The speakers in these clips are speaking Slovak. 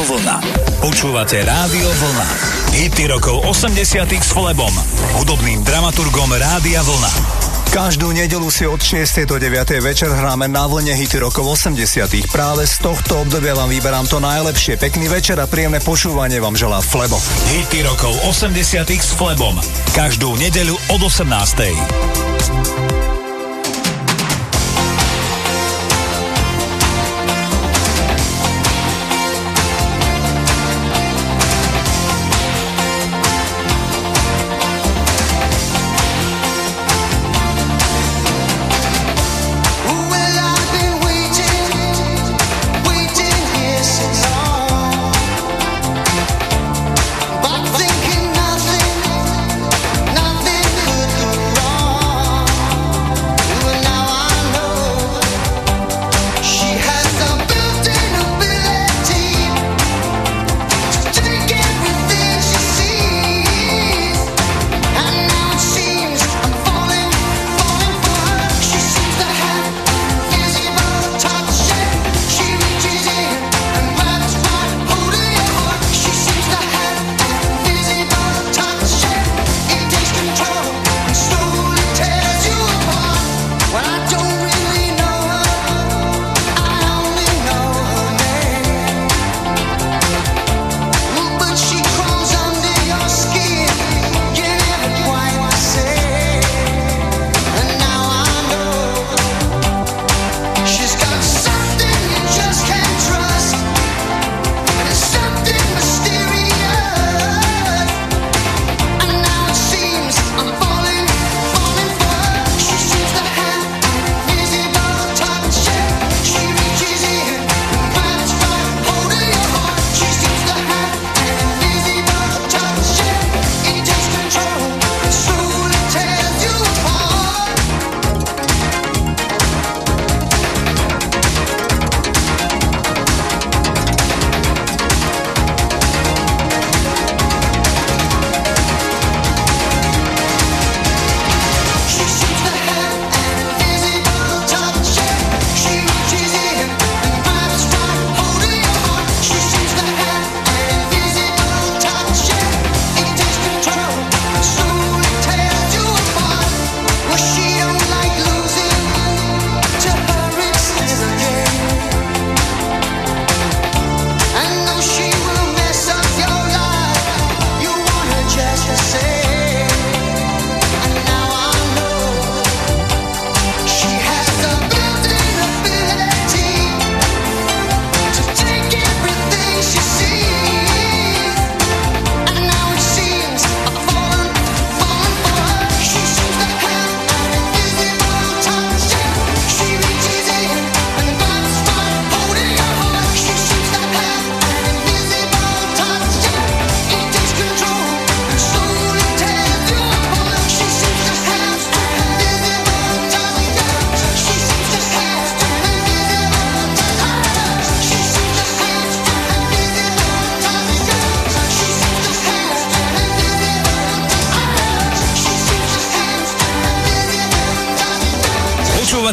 Rádio Vlna. Počúvate Rádio Vlna. Hity rokov 80 s Flebom, hudobným dramaturgom Rádia Vlna. Každú nedelu si od 6. do 9. večer hráme na vlne hity rokov 80 Práve z tohto obdobia vám vyberám to najlepšie. Pekný večer a príjemné počúvanie vám želá Flebo. Hity rokov 80 s Flebom. Každú nedeľu od 18.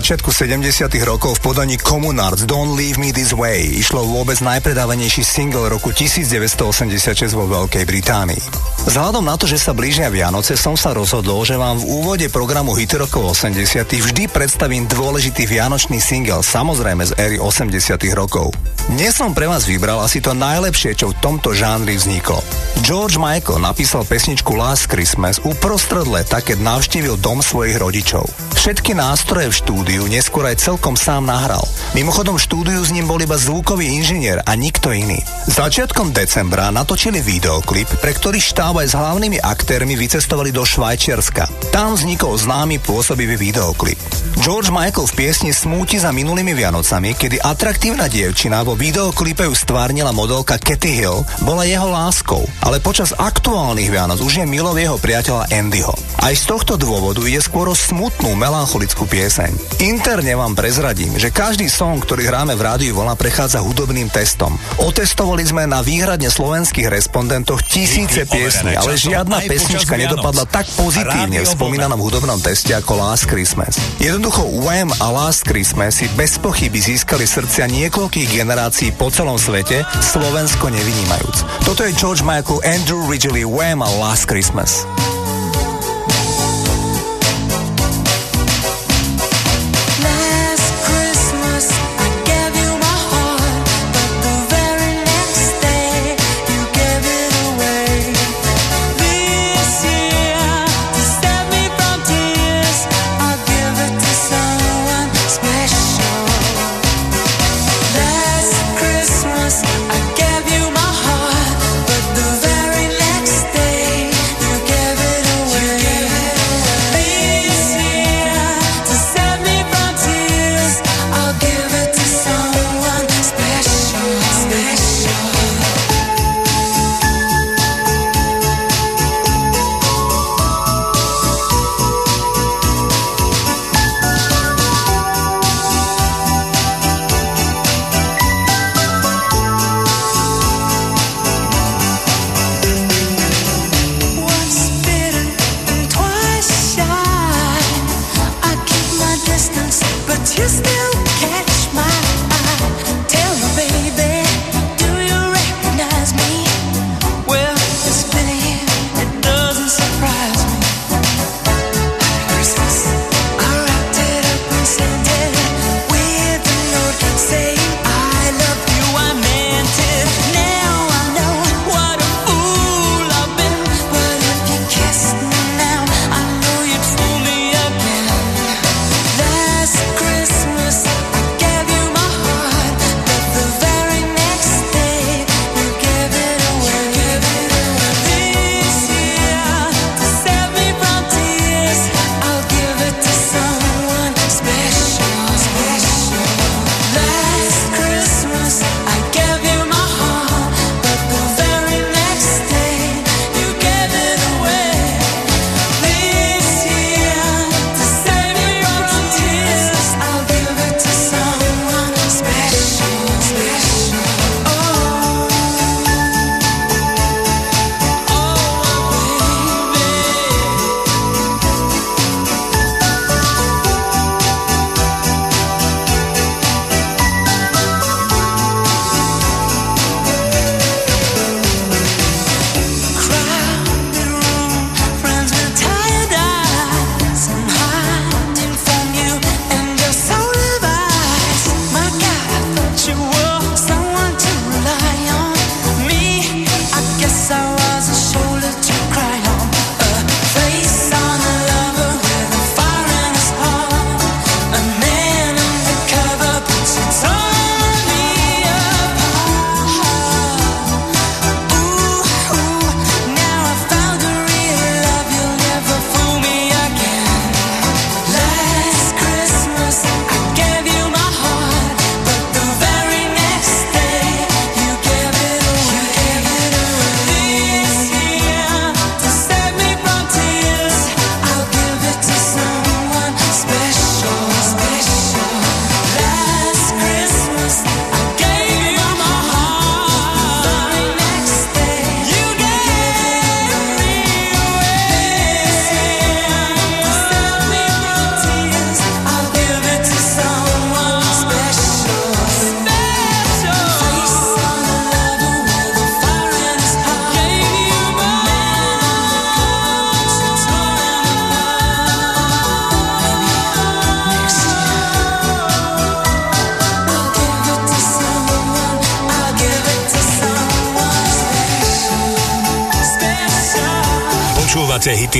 Začiatku 70 rokov v podaní Communards Don't Leave Me This Way išlo vôbec najpredávanejší single roku 1986 vo Veľkej Británii. Vzhľadom na to, že sa blížia Vianoce, som sa rozhodol, že vám v úvode programu Hity rokov 80 vždy predstavím dôležitý vianočný single, samozrejme z éry 80 rokov. Dnes som pre vás vybral asi to najlepšie, čo v tomto žánri vzniklo. George Michael napísal pesničku Last Christmas uprostred leta, keď navštívil dom svojich rodičov. Všetky nástroje v štúdiu neskôr aj celkom sám nahral. Mimochodom štúdiu s ním bol iba zvukový inžinier a nikto iný. Začiatkom decembra natočili videoklip, pre ktorý štáb aj s hlavnými aktérmi vycestovali do Švajčiarska. Tam vznikol známy pôsobivý videoklip. George Michael v piesni smúti za minulými Vianocami, kedy atraktívna dievčina vo videoklipe ju stvárnila modelka Katy Hill, bola jeho láskou, ale počas aktuálnych Vianoc už je milov jeho priateľa Andyho. Aj z tohto dôvodu ide skôr o smutnú melancholickú pieseň. Interne vám prezradím, že každý song, ktorý hráme v rádiu Vlna, prechádza hudobným testom. Otestovali sme na výhradne slovenských respondentoch tisíce piesní, ale žiadna pesnička nedopadla tak pozitívne v spomínanom hudobnom teste ako Last Christmas. Jednoducho Wham a Last Christmas si bez pochyby získali srdcia niekoľkých generácií po celom svete, Slovensko nevynímajúc. Toto je George Michael, Andrew Ridgely, Wham a Last Christmas.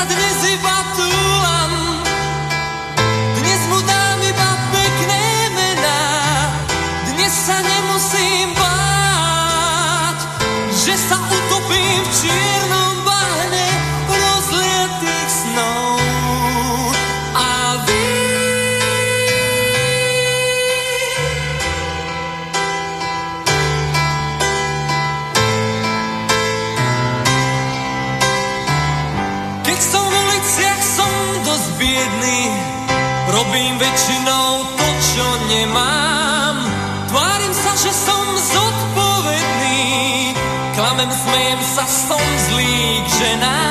Adresi and I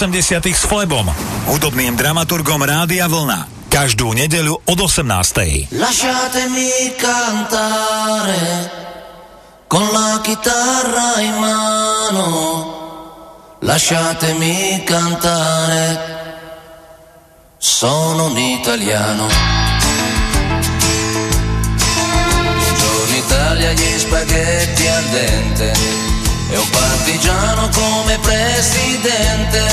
80 s Flebom, hudobným dramaturgom Rádia Vlna. Každú nedeľu od 18. Lasciatemi cantare con la chitarra in mano. Lasciatemi cantare. Sono un italiano. Buongiorno Italia, gli spaghetti al dente e un partigiano come presidente,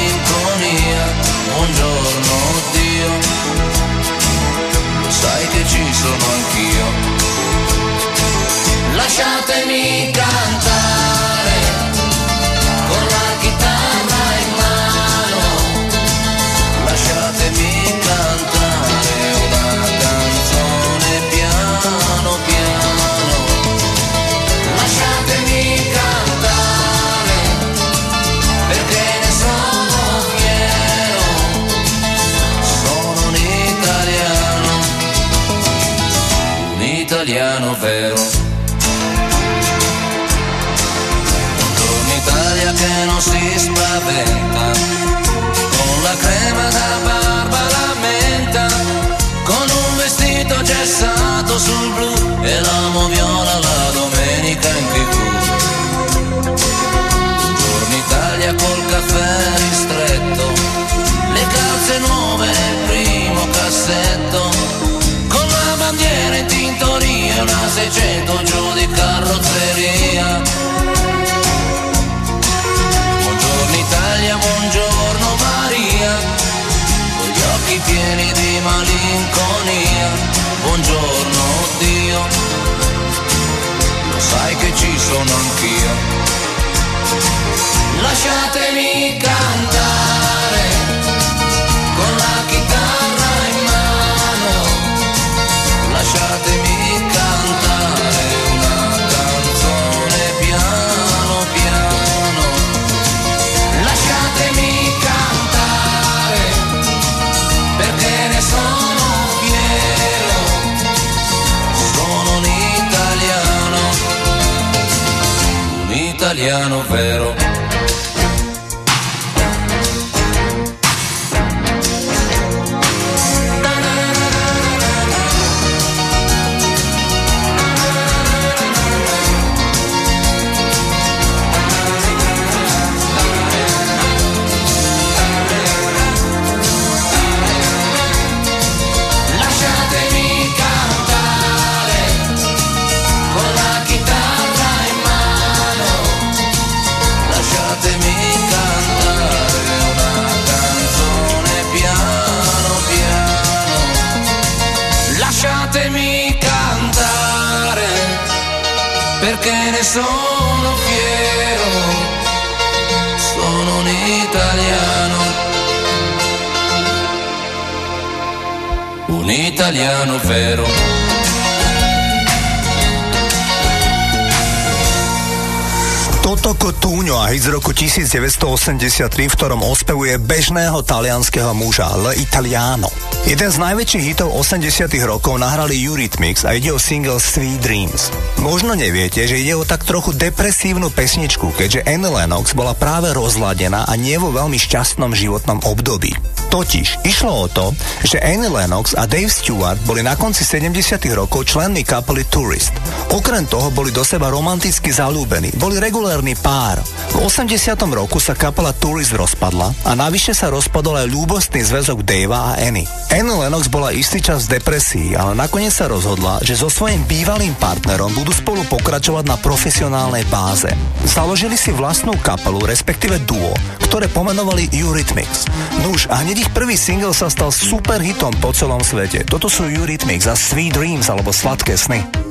Buongiorno Dio, sai che ci sono spaventa, con la crema da barba la menta, con un vestito gessato sul blu e l'amo viola la domenica in tv. Buongiorno Italia col caffè ristretto, le calze nuove nel primo cassetto, con la bandiera in tintoria una 600 giù sono anch'io. Lasciatemi cantare italiano vero. Toto Cotugno a z roku 1983, v ktorom ospevuje bežného talianského muža L. Italiano. Jeden z najväčších hitov 80 rokov nahrali Eurythmics a ide o single Sweet Dreams. Možno neviete, že ide o tak trochu depresívnu pesničku, keďže Anne Lennox bola práve rozladená a nie vo veľmi šťastnom životnom období. Totiž išlo o to, že Annie Lennox a Dave Stewart boli na konci 70 rokov členmi kapely Tourist. Okrem toho boli do seba romanticky zalúbení, boli regulárny pár. V 80 roku sa kapela Tourist rozpadla a navyše sa rozpadol aj ľúbostný zväzok Davea a Annie. Annie Lennox bola istý čas v depresii, ale nakoniec sa rozhodla, že so svojím bývalým partnerom budú spolu pokračovať na profesionálnej báze. Založili si vlastnú kapelu, respektíve duo, ktoré pomenovali Eurythmics. Nuž a hneď ich prvý single sa stal super hitom po celom svete. Toto sú Eurythmics a Sweet Dreams alebo Sladké sny.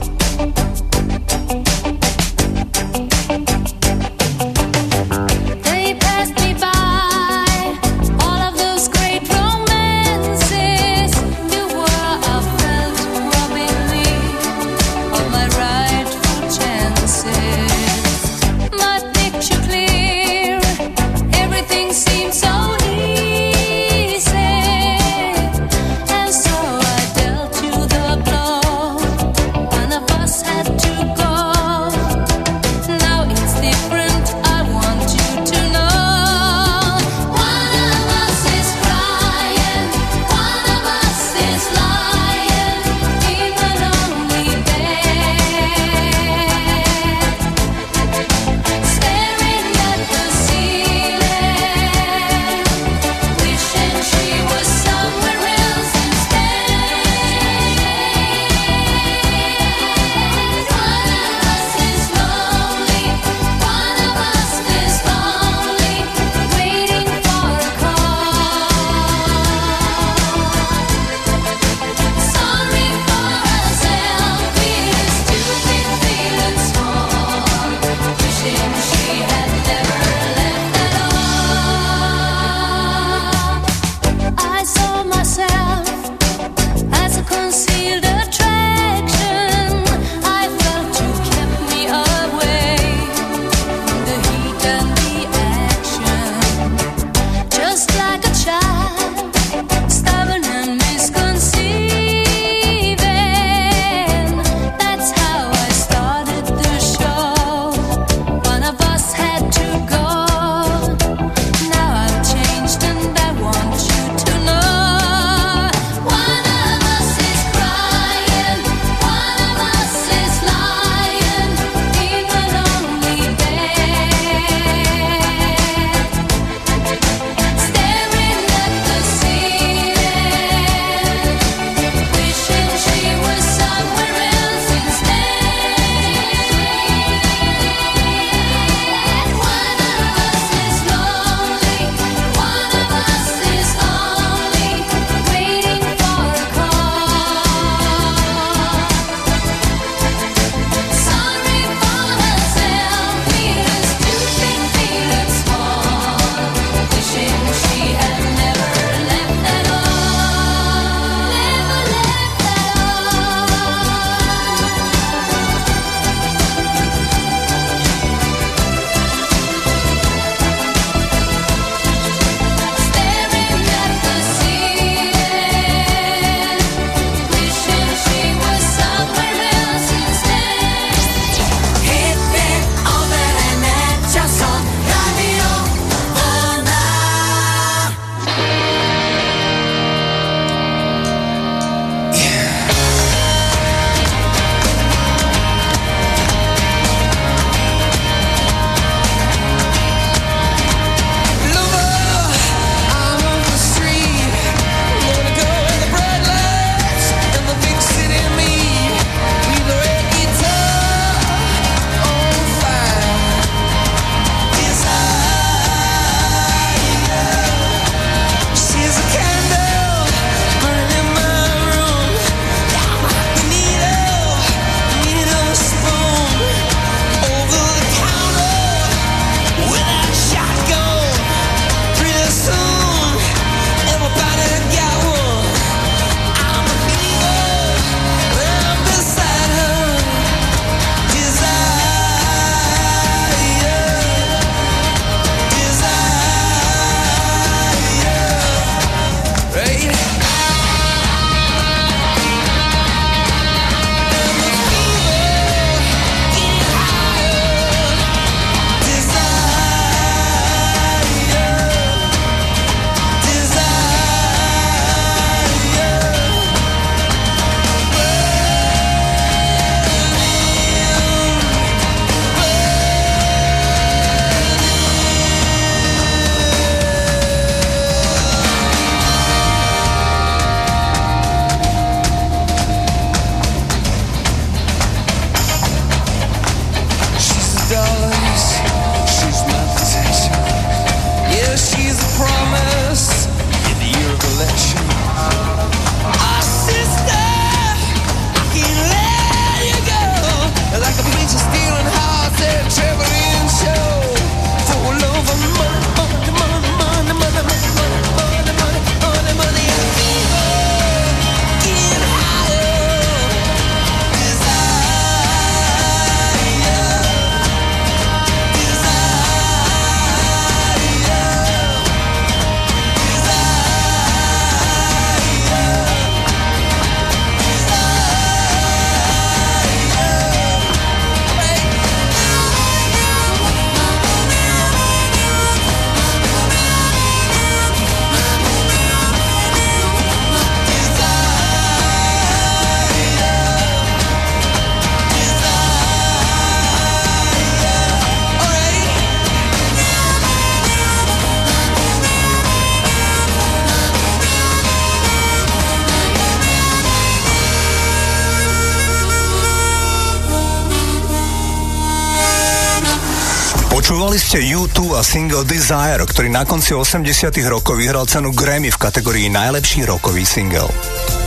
single Desire, ktorý na konci 80 rokov vyhral cenu Grammy v kategórii najlepší rokový single.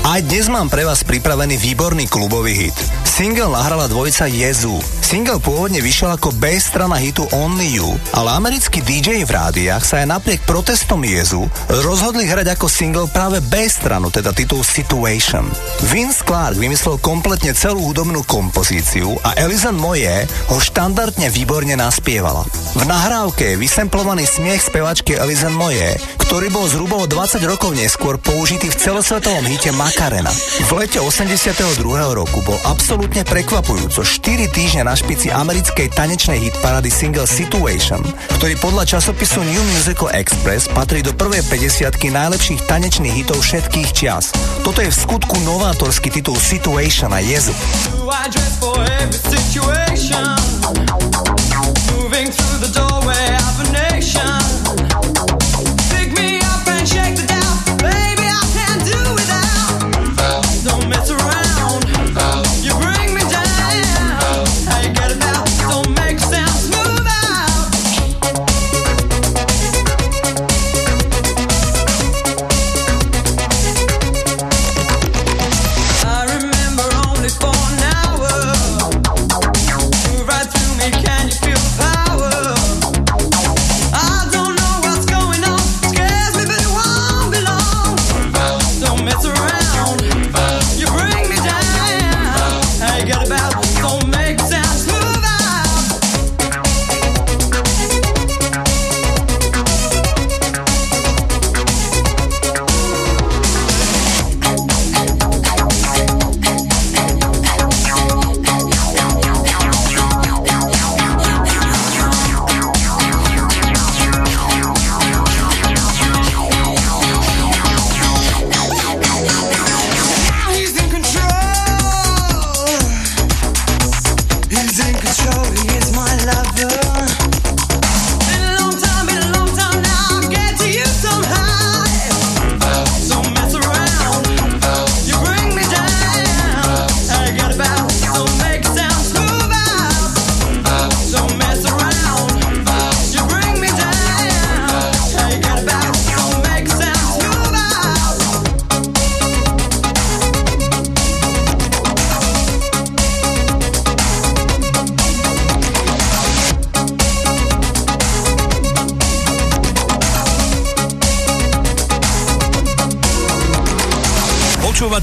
Aj dnes mám pre vás pripravený výborný klubový hit. Single nahrala dvojica Jezu. Single pôvodne vyšiel ako B strana hitu Only You, ale americkí DJ v rádiách sa aj napriek protestom Jezu rozhodli hrať ako single práve B stranu, teda titul Situation. Vince Clark vymyslel kompletne celú hudobnú kompozíciu a Elizan Moje ho štandardne výborne naspievala. V nahrávke je vysemplovaný smiech spevačky Elizan Moje, ktorý bol zhruba o 20 rokov neskôr použitý v celosvetovom hite Mac Macarena. V lete 82. roku bol absolútne prekvapujúco 4 týždne na špici americkej tanečnej hitparady single Situation, ktorý podľa časopisu New Musical Express patrí do prvej 50 najlepších tanečných hitov všetkých čias. Toto je v skutku novátorský titul Situation a Jezu. Moving through the doorway of a nation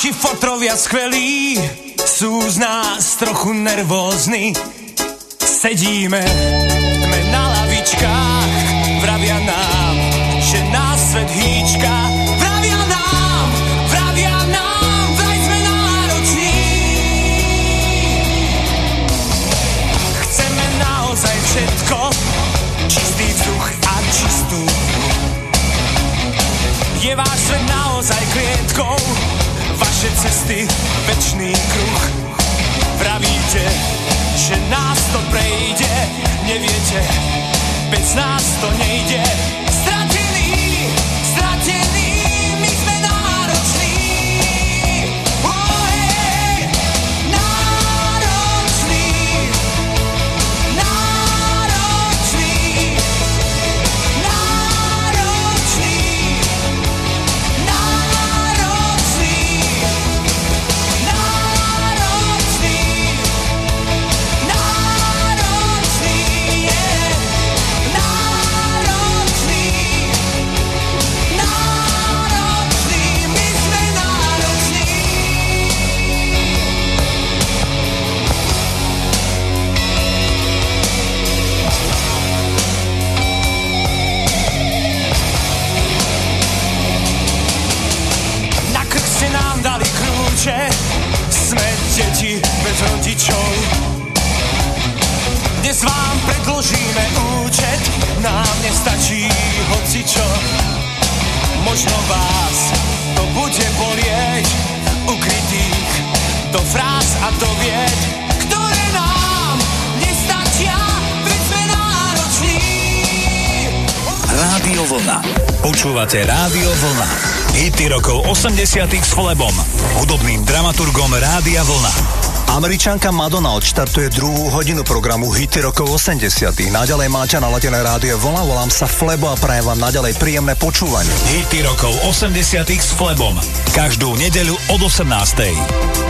naši fotrovia skvelí, sú z nás trochu nervózni. Sedíme sme na lavičkách, vravia nám, že nás svet hýčka. Vravia nám, vravia nám, vraj sme nároční. Chceme naozaj všetko, čistý vzduch a čistú. Je váš svet naozaj klietkou, vaše cesty večný kruh. Pravíte, že nás to prejde, neviete, bez nás to nejde. Počúvate Rádio Vlna. Hity rokov 80 s Flebom, hudobným dramaturgom Rádia Vlna. Američanka Madonna odštartuje druhú hodinu programu Hity rokov 80. Naďalej máte naladené rádio Vlna, volám sa Flebo a prajem vám naďalej príjemné počúvanie. Hity rokov 80 s Flebom. Každú nedeľu od 18.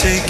Take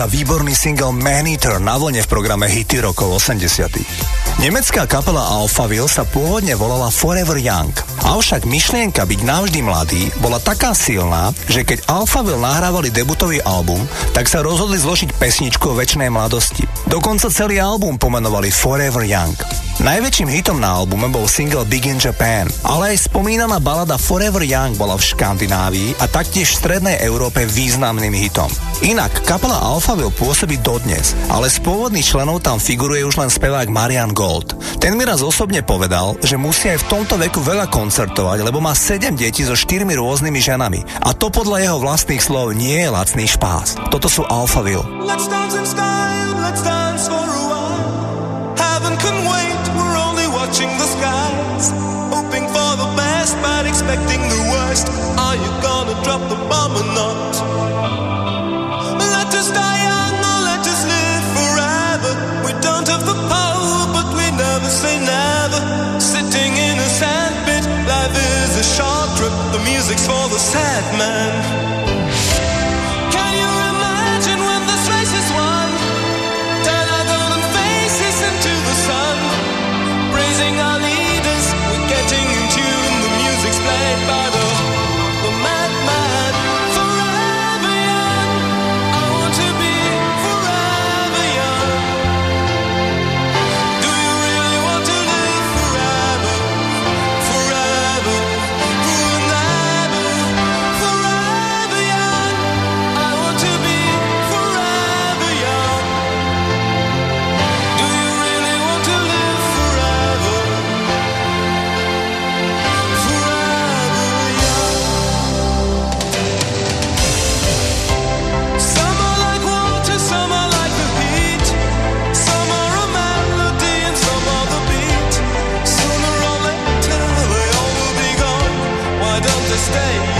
John Oates a výborný single Man-Eater na vlne v programe Hity rokov 80 Nemecká kapela Alphaville sa pôvodne volala Forever Young. Avšak myšlienka byť navždy mladý bola taká silná, že keď Alphaville nahrávali debutový album, tak sa rozhodli zložiť pesničku o väčšnej mladosti. Dokonca celý album pomenovali Forever Young. Najväčším hitom na albume bol single Big in Japan, ale aj spomínaná balada Forever Young bola v Škandinávii a taktiež v strednej Európe významným hitom. Inak kapela Alphaville pôsobí dodnes, ale z pôvodných členov tam figuruje už len spevák Marian Gold. Ten mi raz osobne povedal, že musí aj v tomto veku veľa koncertovať, lebo má 7 detí so 4 rôznymi ženami. A to podľa jeho vlastných slov nie je lacný špás. Toto sú Alphaville. Let's dance in style, let's dance for a while. Heaven can wait, we're only watching the skies. Hoping for the best, but expecting the worst. Are you gonna drop the bomb or not? of the pole, but we never say never. Sitting in a sandpit, life is a short trip. The music's for the sad man. mistake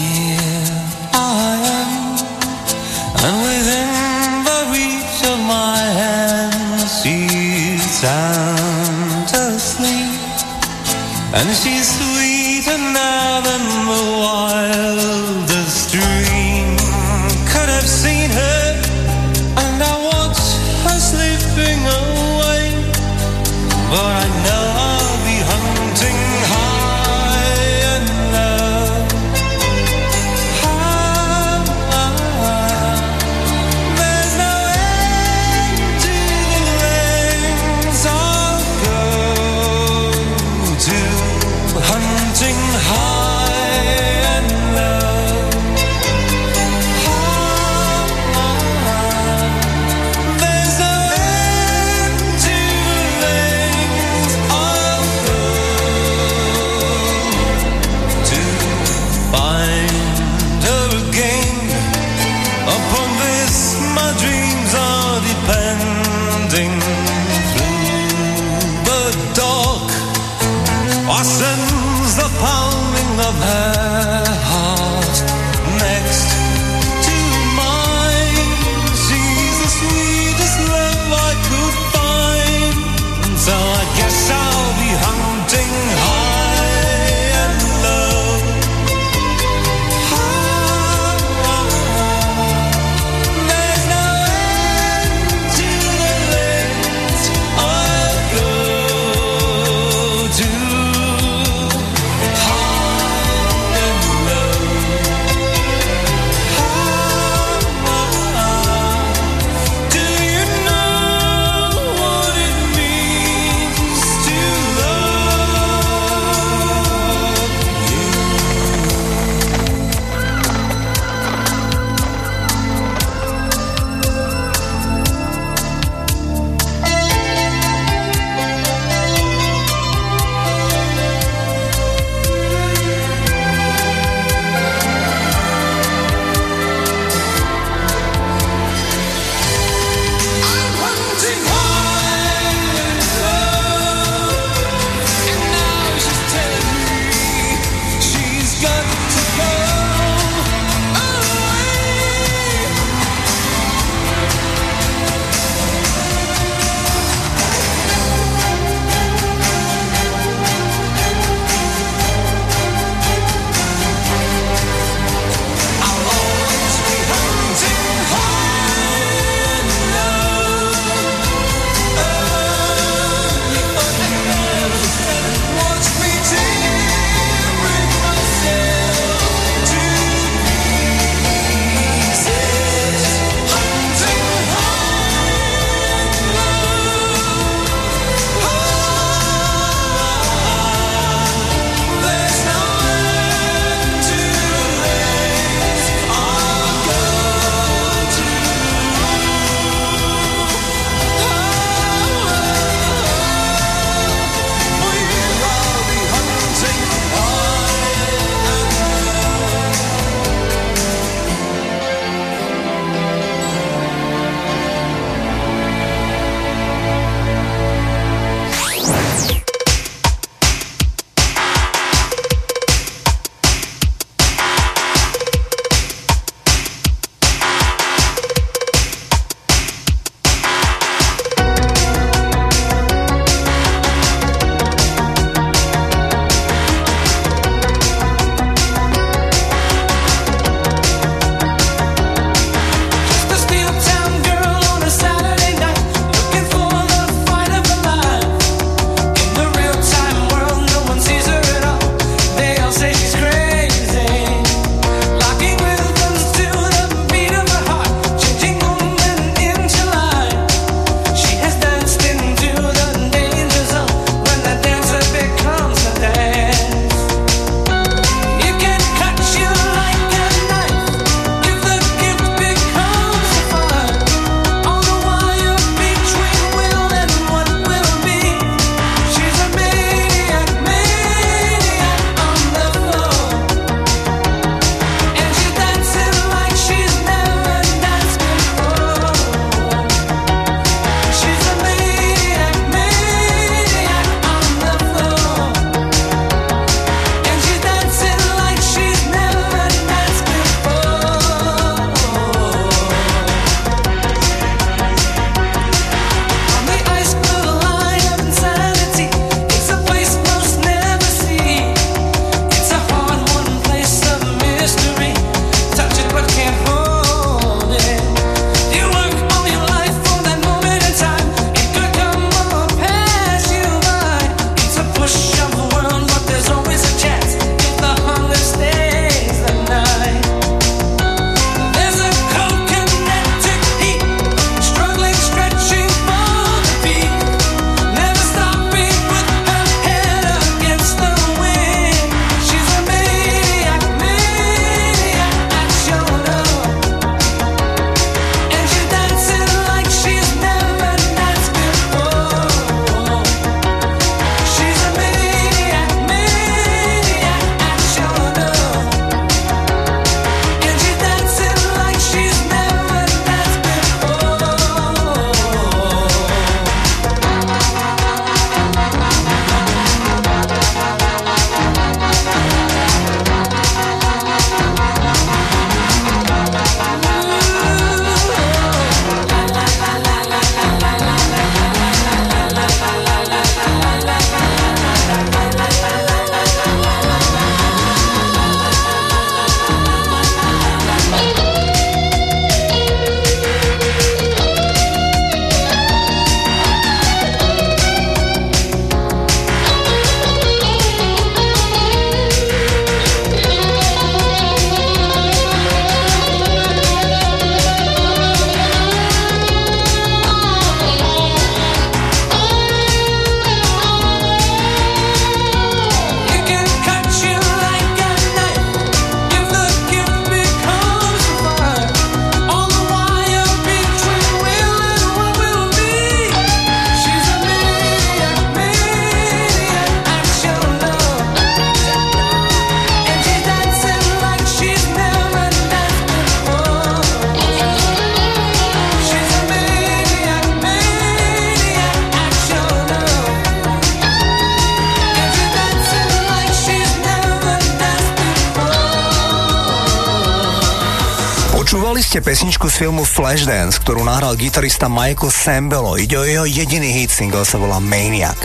pesničku z filmu Flashdance, ktorú nahral gitarista Michael Sambelo. Ide o jeho jediný hit single, sa volá Maniac.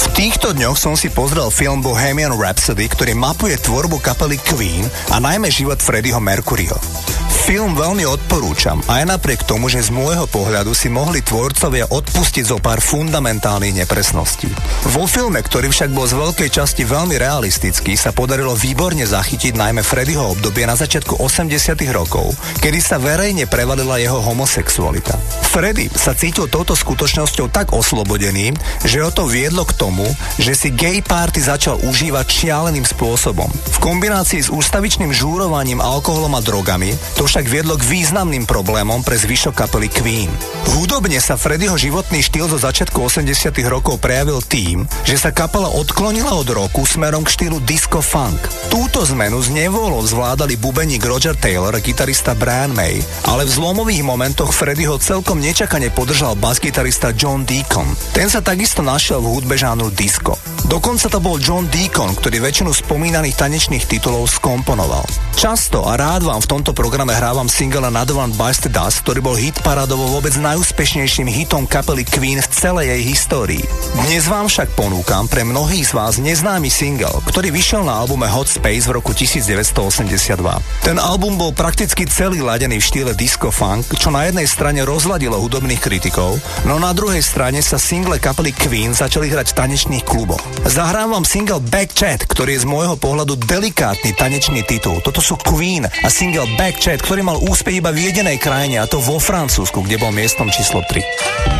V týchto dňoch som si pozrel film Bohemian Rhapsody, ktorý mapuje tvorbu kapely Queen a najmä život Freddieho Mercuryho. Film veľmi odporúčam, aj napriek tomu, že z môjho pohľadu si mohli tvorcovia odpustiť zo pár fundamentálnych nepresností. Vo filme, ktorý však bol z veľkej časti veľmi realistický, sa podarilo výborne zachytiť najmä Freddyho obdobie na začiatku 80 rokov, kedy sa verejne prevalila jeho homosexualita. Freddy sa cítil touto skutočnosťou tak oslobodený, že ho to viedlo k tomu, že si gay party začal užívať šialeným spôsobom kombinácii s ústavičným žúrovaním alkoholom a drogami to však viedlo k významným problémom pre zvyšok kapely Queen. Hudobne sa Freddyho životný štýl zo začiatku 80 rokov prejavil tým, že sa kapela odklonila od roku smerom k štýlu disco-funk. Túto zmenu z nevolou zvládali bubeník Roger Taylor, gitarista Brian May, ale v zlomových momentoch Freddyho celkom nečakane podržal basgitarista John Deacon. Ten sa takisto našiel v hudbe žánru disco. Dokonca to bol John Deacon, ktorý väčšinu spomínaných tanečných titulov skomponoval. Často a rád vám v tomto programe hrávam single Another One Bites the Dust, ktorý bol hit paradovo vôbec najúspešnejším hitom kapely Queen v celej jej histórii. Dnes vám však ponúkam pre mnohých z vás neznámy single, ktorý vyšiel na albume Hot Space v roku 1982. Ten album bol prakticky celý ladený v štýle disco funk, čo na jednej strane rozladilo hudobných kritikov, no na druhej strane sa single kapely Queen začali hrať v tanečných kluboch. Zahrám vám single Back Chat, ktorý je z môjho pohľadu delikátny tanečný titul. Toto sú Queen a single Back Chat, ktorý mal úspech iba v jedinej krajine a to vo Francúzsku, kde bol miestom číslo 3.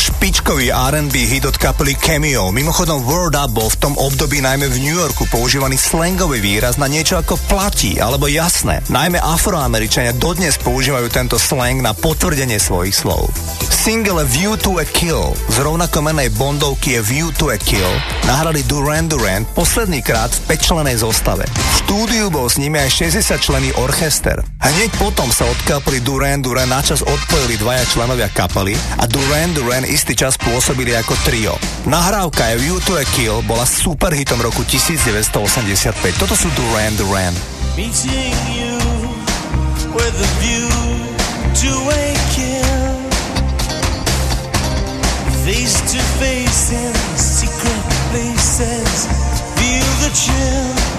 Špičkový R&B hit od kapely Cameo. Mimochodom Word Up bol v tom období najmä v New Yorku používaný slangový výraz na niečo ako platí alebo jasné. Najmä afroameričania dodnes používajú tento slang na potvrdenie svojich slov. Single View to a Kill z rovnakomenej bondovky je View to a Kill nahrali Duran Duran posledný krát v 5-členej zostave. V štúdiu bol s nimi aj 60 člený orchester. Hneď potom sa od kapely Duran Duran načas odpojili dvaja členovia kapely a Duran Duran istý čas pôsobili ako trio. Nahrávka View to a Kill bola superhitom roku 1985. Toto sú Duran Duran. Meeting you with a view to a kill. Face to face in secret places, feel the chill.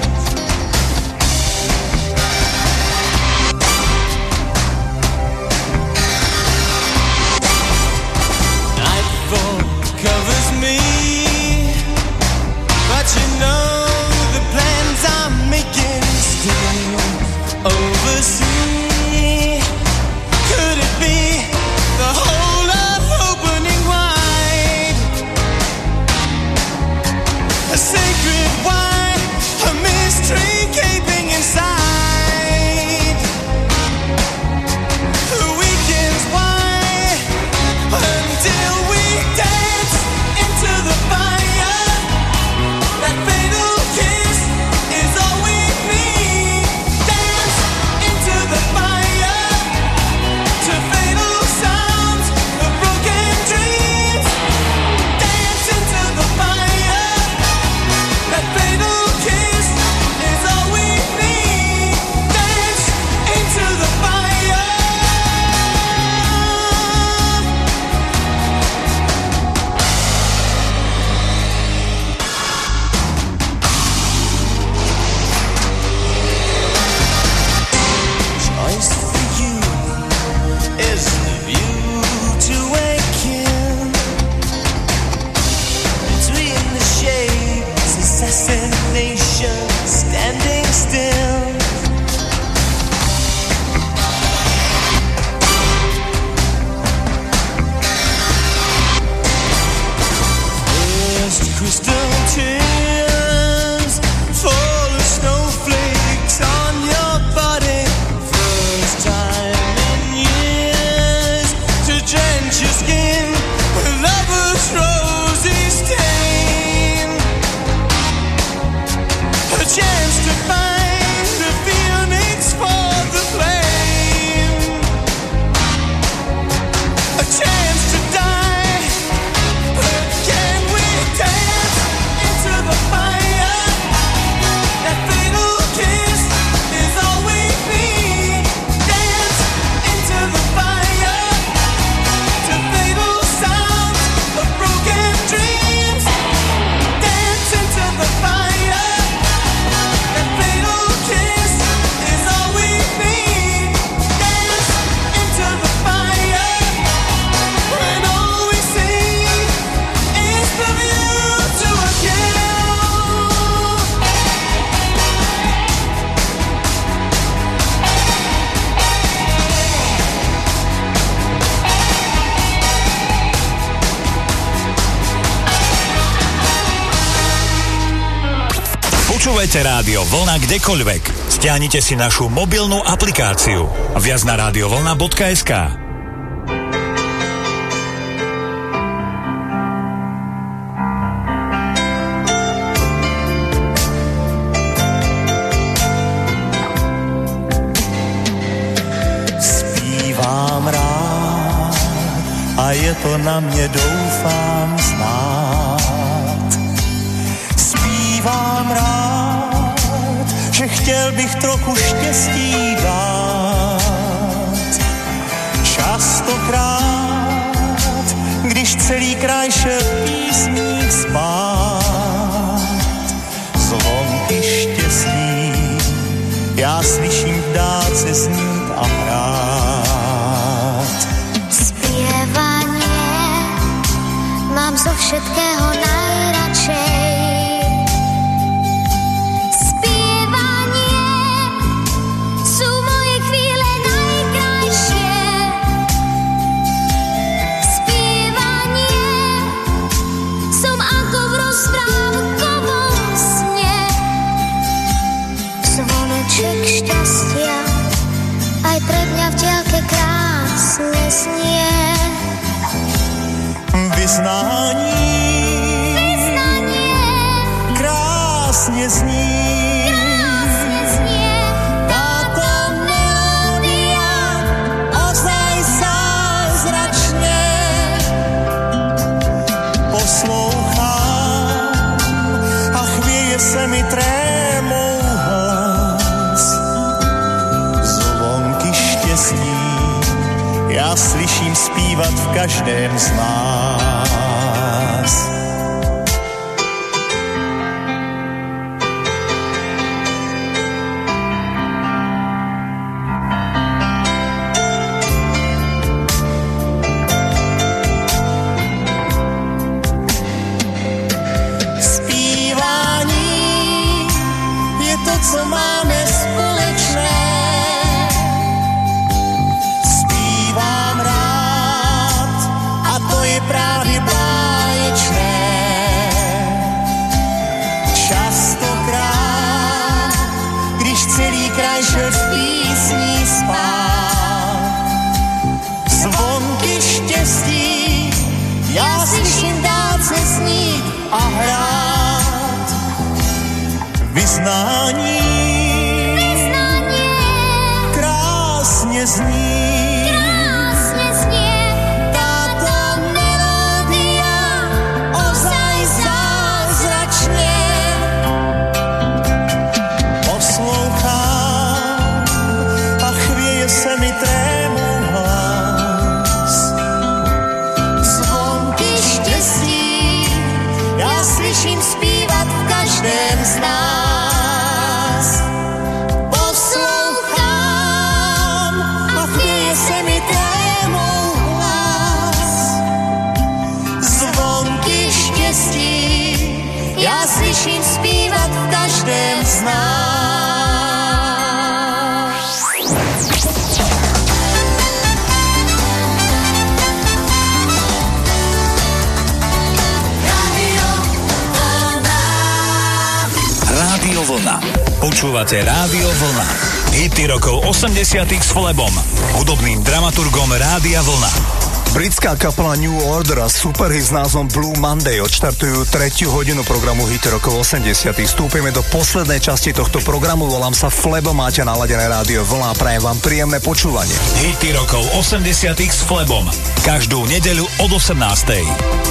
Me, but you know Počúvajte Rádio Vlna kdekoľvek. Stiahnite si našu mobilnú aplikáciu. Viac na radiovolna.sk Zpívám rád a je to na mě dou Modra superhy s názvom Blue Monday odštartujú tretiu hodinu programu Hit rokov 80. Vstúpime do poslednej časti tohto programu, volám sa Flebo, máte naladené rádio vlna a prajem vám príjemné počúvanie. Hity rokov 80. s Flebom. Každú nedeľu od 18.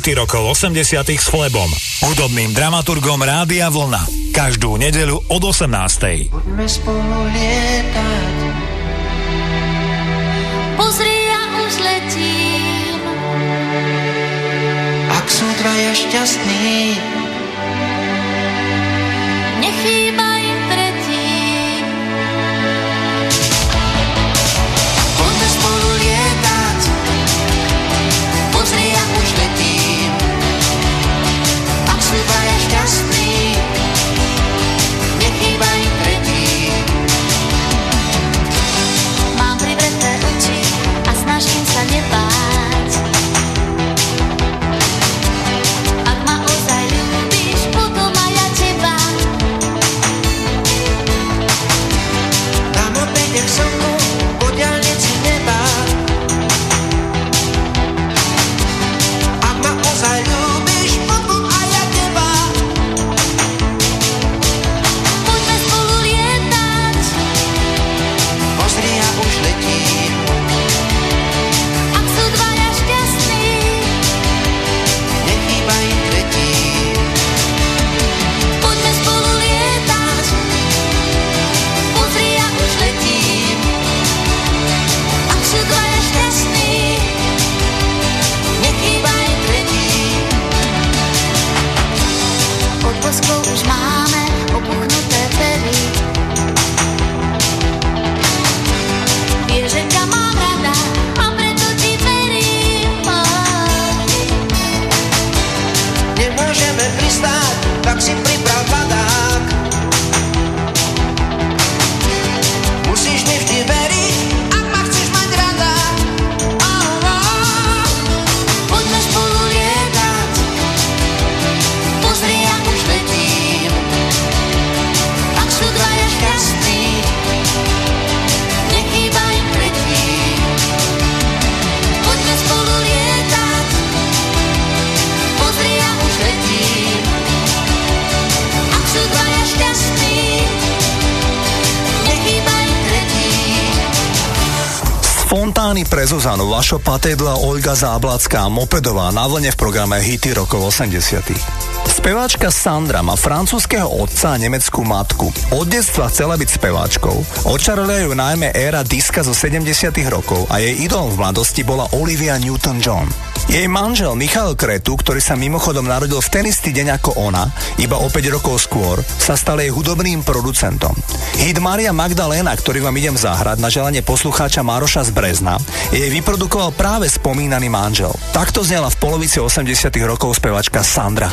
Hity rokov 80 s Flebom, hudobným dramaturgom Rádia Vlna. Každú nedeľu od 18. Poďme spolu lietať. Pozri, ja už letím. Ak sú dvaja šťastní, Fontány pre Zuzanu, Vašo Patedla, Olga Záblacká Mopedová na vlne v programe Hity rokov 80. Speváčka Sandra má francúzského otca a nemeckú matku. Od detstva chcela byť speváčkou. Očarolia ju najmä éra diska zo 70 rokov a jej idolom v mladosti bola Olivia Newton-John. Jej manžel Michal Kretu, ktorý sa mimochodom narodil v ten istý deň ako ona, iba o 5 rokov skôr, sa stal jej hudobným producentom. Hit Maria Magdalena, ktorý vám idem zahrať na želanie poslucháča Maroša z Brezna, jej vyprodukoval práve spomínaný manžel. Takto znela v polovici 80 rokov spevačka Sandra.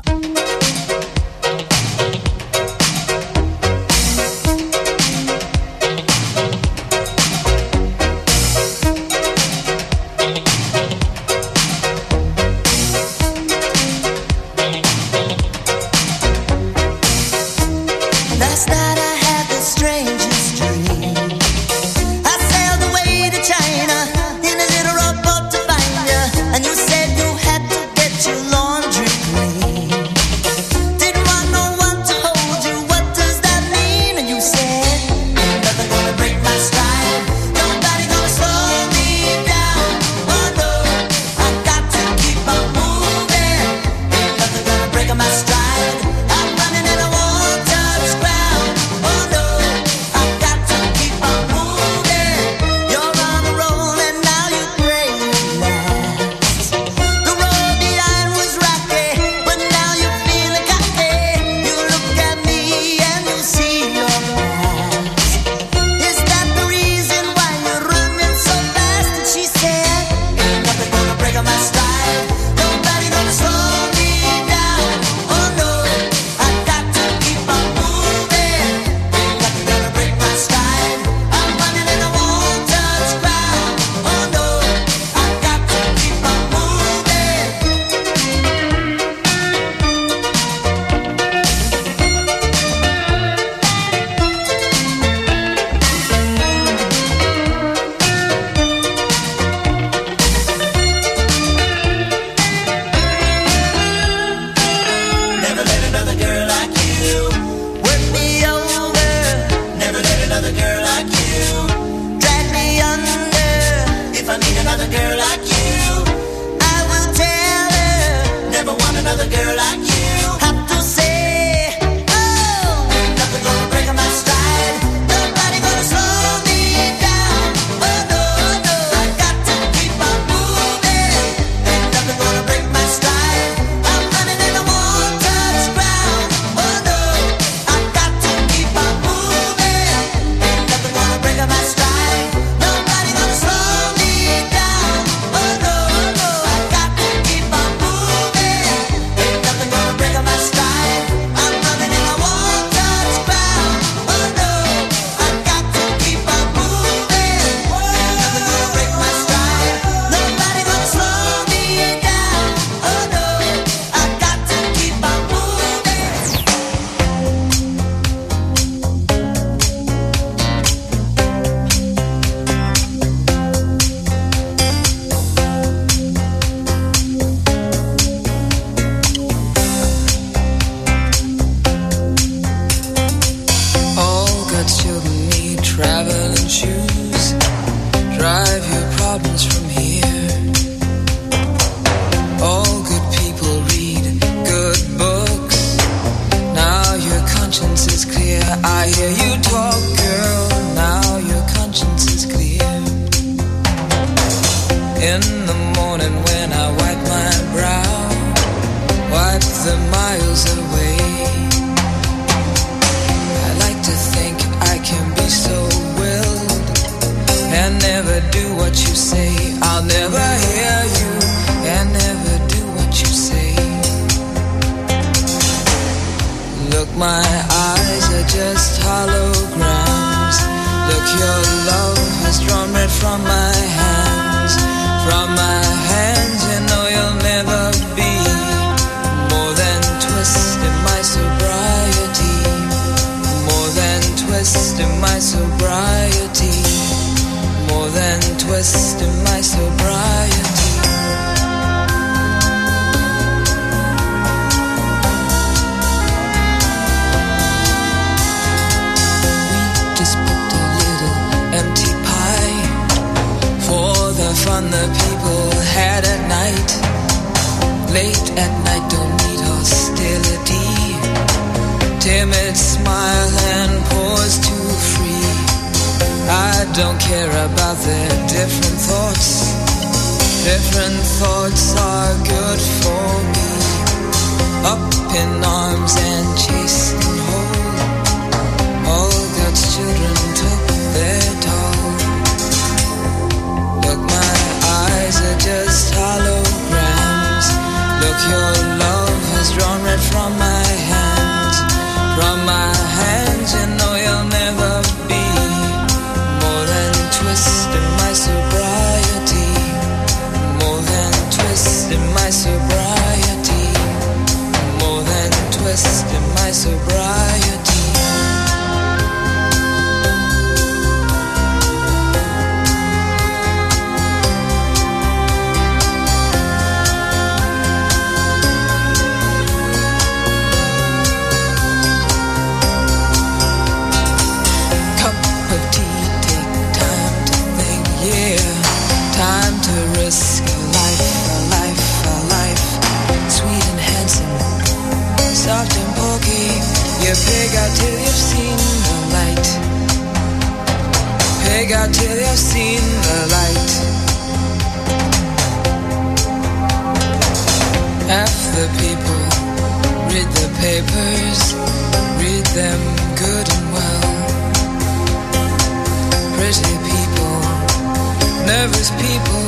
nervous people,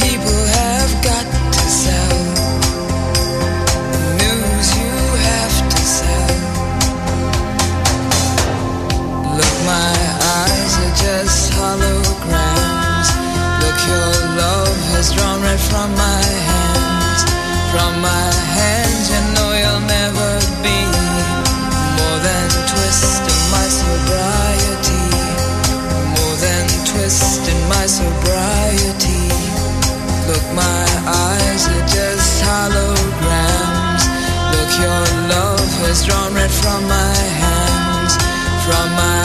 people have got to sell. News you have to sell. Look, my eyes are just holograms. Look, your love has drawn right from my hands, from my hands, my sobriety. Look, my eyes are just holograms. Look, your love has drawn red from my hands, from my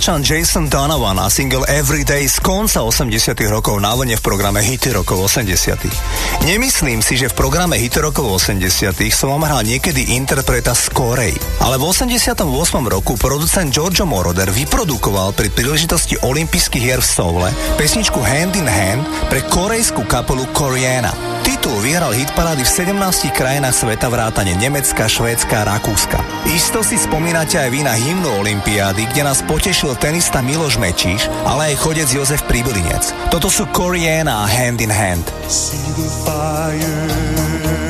Angličan Jason Donovan a single Everyday z konca 80 rokov na vlne v programe Hity rokov 80 Nemyslím si, že v programe Hity rokov 80 som vám hral niekedy interpreta z Korei, ale v 88 roku producent Giorgio Moroder vyprodukoval pri príležitosti olympijských hier v Soule pesničku Hand in Hand pre korejskú kapelu Koreana. Titul vyhral Hit hitparády v 17 krajinách sveta vrátane Nemecka, Švédska a Rakúska. Isto si spomínate aj vy na hymnu Olympiády, kde nás potešil tenista Miloš Mečíš, ale aj chodec Jozef Pribilinec. Toto sú Corian a Hand in Hand. See the fire.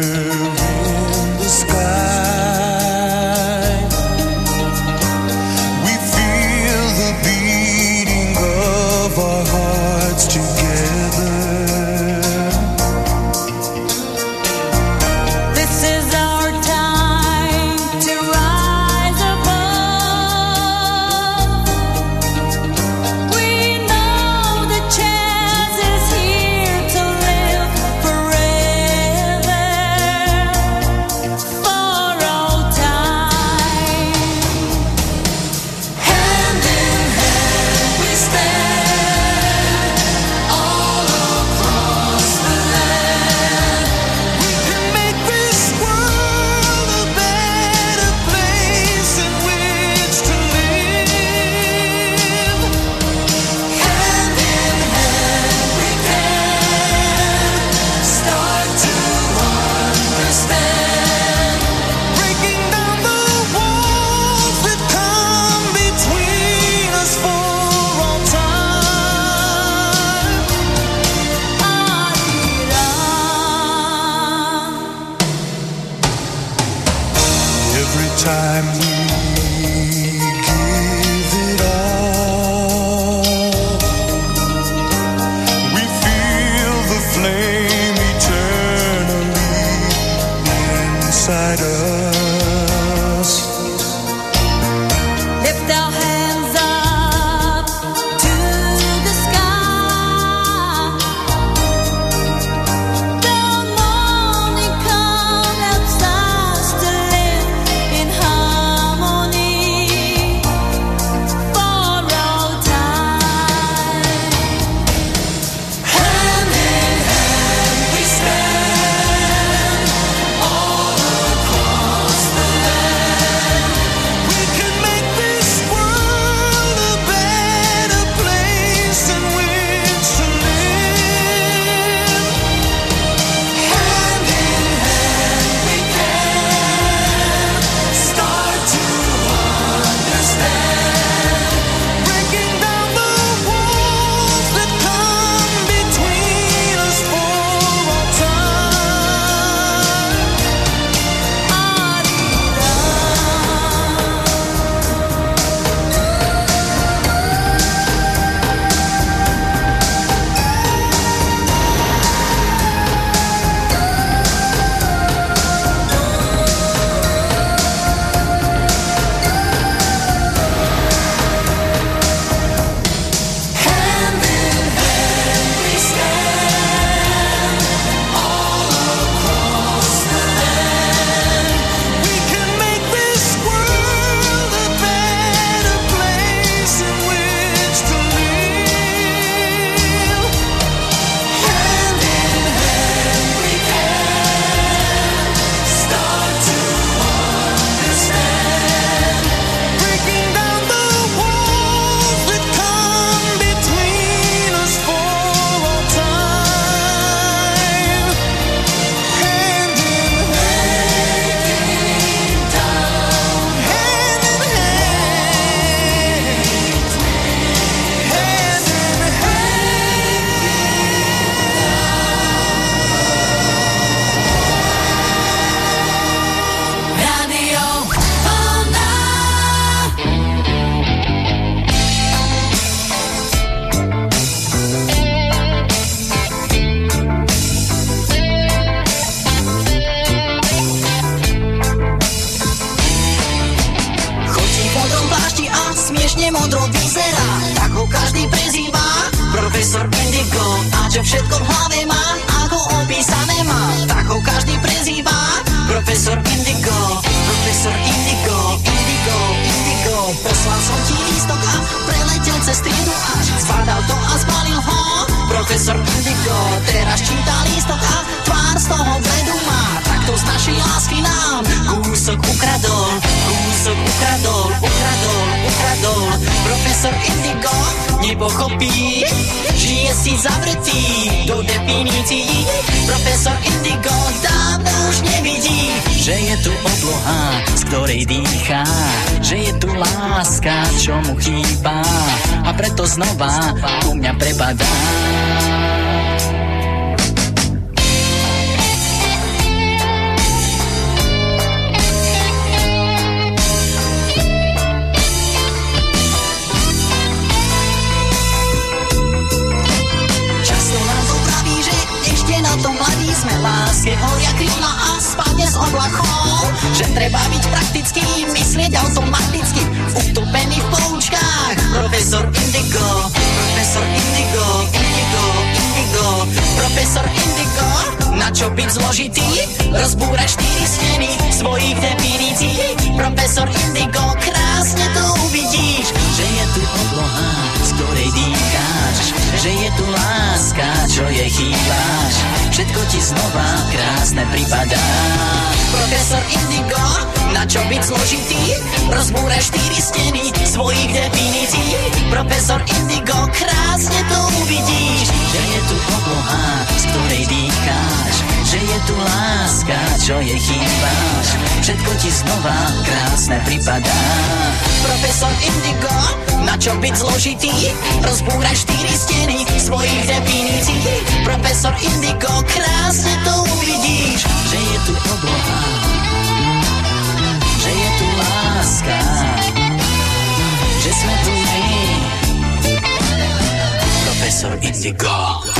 U mňa prepadá. Sme. Láske horia krídla a spadne z oblakov Že treba byť praktický, myslieť automaticky. Utopený v poučkách. Profesor Indigo, Profesor Indigo, na čo byť zložitý? Rozbúrať štyri steny svojich definícií. Profesor Indigo, krásne to uvidíš Že je tu obloha, z ktorej dýcháš Že je tu láska, čo jej chýbáš. Všetko ti znova krásne pripadá. Profesor Indigo, na čo byť zložitý? Rozbúraj štyri steny svojich definícií. Profesor Indigo, krásne to uvidíš Že je tu obloha, z ktorej dýcháš Že je tu láska, čo jej chýbáš? Všetko ti znova krásne pripadá. Profesor Indigo, na čo byť zložitý? Rozbúraj štyri steny svojich definícií. Profesor Indigo, krásne to uvidíš Že je tu obloha, že je tu láska. Že sme tu my. Profesor Indigo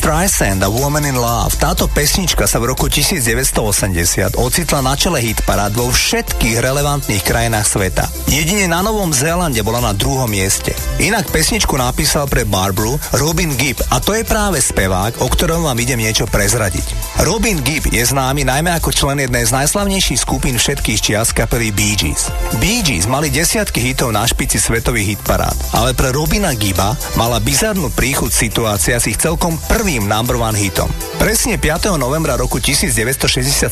Streisand a Woman in Love. Táto pesnička sa v roku 1980 ocitla na čele hitparád vo všetkých relevantných krajinách sveta. Jedine na Novom Zélande bola na druhom mieste. Inak pesničku napísal pre Barbru Robin Gibb a to je práve spevák, o ktorom vám idem niečo prezradiť. Robin Gibb je známy najmä ako člen jednej z najslavnejších skupín všetkých čias kapely Bee Gees. Bee Gees mali desiatky hitov na špici svetových hitparád, ale pre Robina Gibba mala bizarnú príchuť situácia s ich celkom prvým number one hitom. Presne 5. novembra roku 1967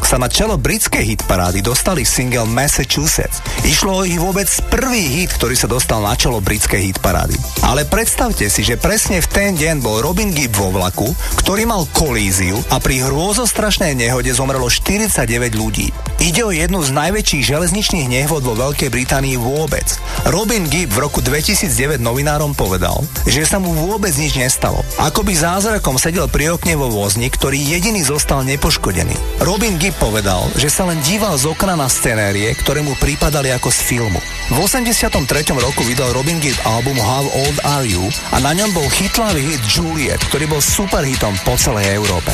sa na čelo britskej hitparády dostali single Massachusetts. Išlo o ich vôbec prvý hit, ktorý sa dostal na čelo britskej hitparády. Ale predstavte si, že presne v ten deň bol Robin Gibb vo vlaku, ktorý mal kolíziu a pri hrôzostrašnej nehode zomrelo 49 ľudí. Ide o jednu z najväčších železničných nehôd vo Veľkej Británii vôbec. Robin Gibb v roku 2009 novinárom povedal, že sa mu vôbec nič nestalo. Ako by zázrakom sedel pri okne vo vozni, ktorý jediný zostal nepoškodený. Robin Gibb povedal, že sa len díval z okna na scenérie, ktoré mu pripadali ako z filmu. V 83. roku vydal Robin Gibb album How Old Are You a na ňom bol chytlavý hit Juliet, ktorý bol superhitom po celej Európe.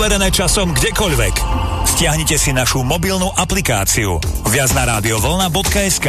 Overené časom kdekoľvek. Stiahnite si našu mobilnú aplikáciu viac na radiovolna.sk.